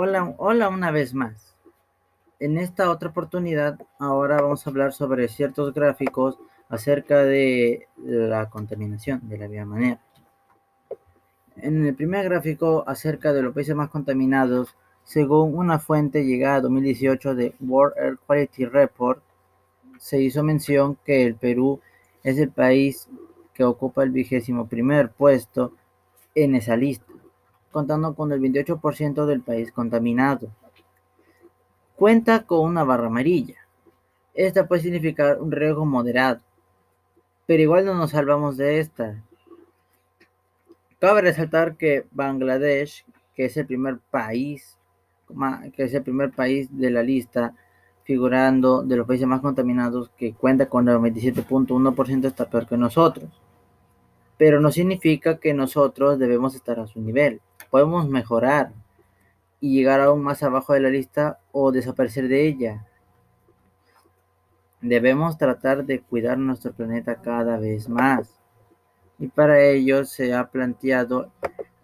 Hola, hola una vez más. En esta otra oportunidad, ahora vamos a hablar sobre ciertos gráficos acerca de la contaminación de la misma manera. En el primer gráfico acerca de los países más contaminados, según una fuente llegada a 2018 de World Air Quality Report, se hizo mención que el Perú es el país que ocupa el vigésimo primer puesto en esa lista contando con el 28% del país contaminado. Cuenta con una barra amarilla. Esta puede significar un riesgo moderado, pero igual no nos salvamos de esta. Cabe resaltar que Bangladesh, que es el primer país, que es el primer país de la lista, figurando de los países más contaminados, que cuenta con el 27.1%, está peor que nosotros. Pero no significa que nosotros debemos estar a su nivel podemos mejorar y llegar aún más abajo de la lista o desaparecer de ella. Debemos tratar de cuidar nuestro planeta cada vez más y para ello se ha planteado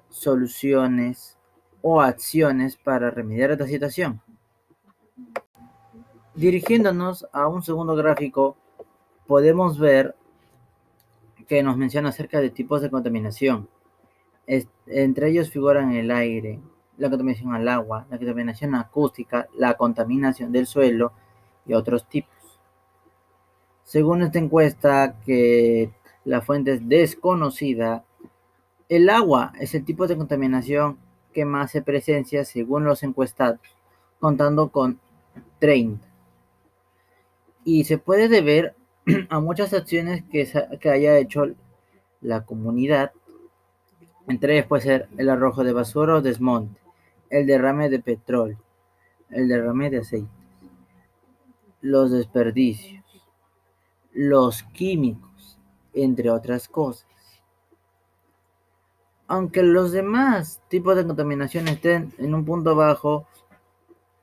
soluciones o acciones para remediar esta situación. Dirigiéndonos a un segundo gráfico, podemos ver que nos menciona acerca de tipos de contaminación entre ellos figuran el aire, la contaminación al agua, la contaminación acústica, la contaminación del suelo y otros tipos. Según esta encuesta, que la fuente es desconocida, el agua es el tipo de contaminación que más se presencia según los encuestados, contando con 30. Y se puede deber a muchas acciones que, que haya hecho la comunidad entre ellos puede ser el arrojo de basura o desmonte, el derrame de petróleo, el derrame de aceite, los desperdicios, los químicos, entre otras cosas. Aunque los demás tipos de contaminación estén en un punto bajo,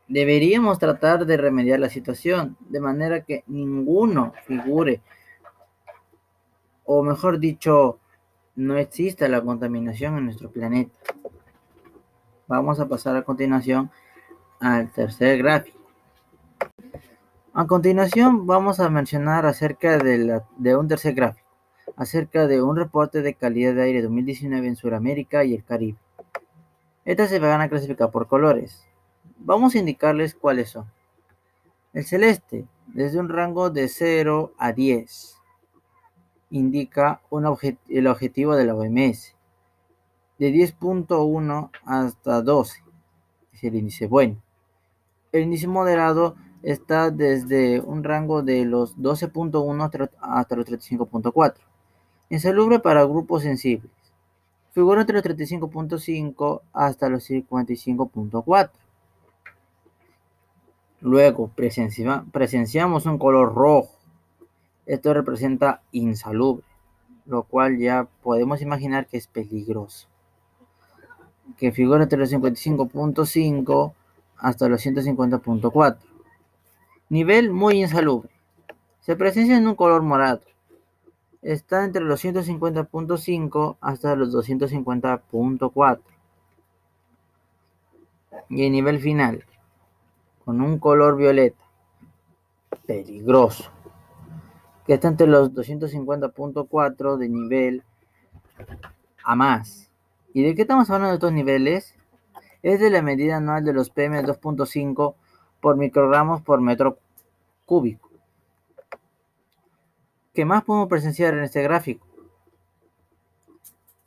deberíamos tratar de remediar la situación de manera que ninguno figure, o mejor dicho, no existe la contaminación en nuestro planeta. Vamos a pasar a continuación al tercer gráfico. A continuación vamos a mencionar acerca de, de un tercer gráfico, acerca de un reporte de calidad de aire 2019 en Sudamérica y el Caribe. Estas se van a clasificar por colores. Vamos a indicarles cuáles son. El celeste, desde un rango de 0 a 10 indica el objetivo de la OMS, de 10.1 hasta 12, es el índice bueno. El índice moderado está desde un rango de los 12.1 hasta los 35.4. Insalubre para grupos sensibles. Figura entre los 35.5 hasta los 55.4. Luego presenciamos un color rojo esto representa insalubre, lo cual ya podemos imaginar que es peligroso. Que figura entre los 55.5 hasta los 150.4. Nivel muy insalubre. Se presencia en un color morado. Está entre los 150.5 hasta los 250.4. Y el nivel final, con un color violeta. Peligroso está entre los 250.4 de nivel a más. ¿Y de qué estamos hablando de estos niveles? Es de la medida anual de los PM 2.5 por microgramos por metro cúbico. ¿Qué más podemos presenciar en este gráfico?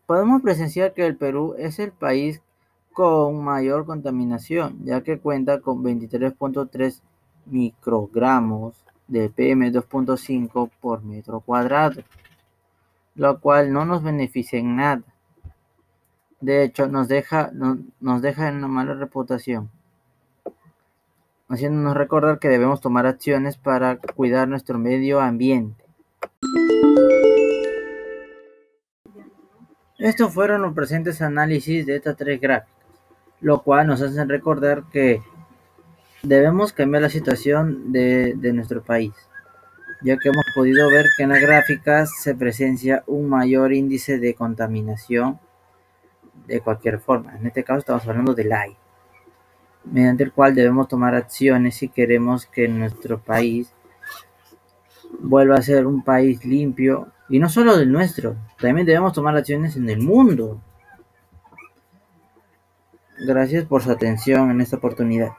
Podemos presenciar que el Perú es el país con mayor contaminación, ya que cuenta con 23.3 microgramos de PM2.5 por metro cuadrado, lo cual no nos beneficia en nada. De hecho, nos deja, nos deja en una mala reputación, haciéndonos recordar que debemos tomar acciones para cuidar nuestro medio ambiente. Estos fueron los presentes análisis de estas tres gráficas, lo cual nos hace recordar que Debemos cambiar la situación de, nuestro país, ya que hemos podido ver que en las gráficas se presencia un mayor índice de contaminación de cualquier forma. En este caso estamos hablando del aire. mediante el cual debemos tomar acciones si queremos que nuestro país vuelva a ser un país limpio, y no solo del nuestro, también debemos tomar acciones en el mundo. Gracias por su atención en esta oportunidad.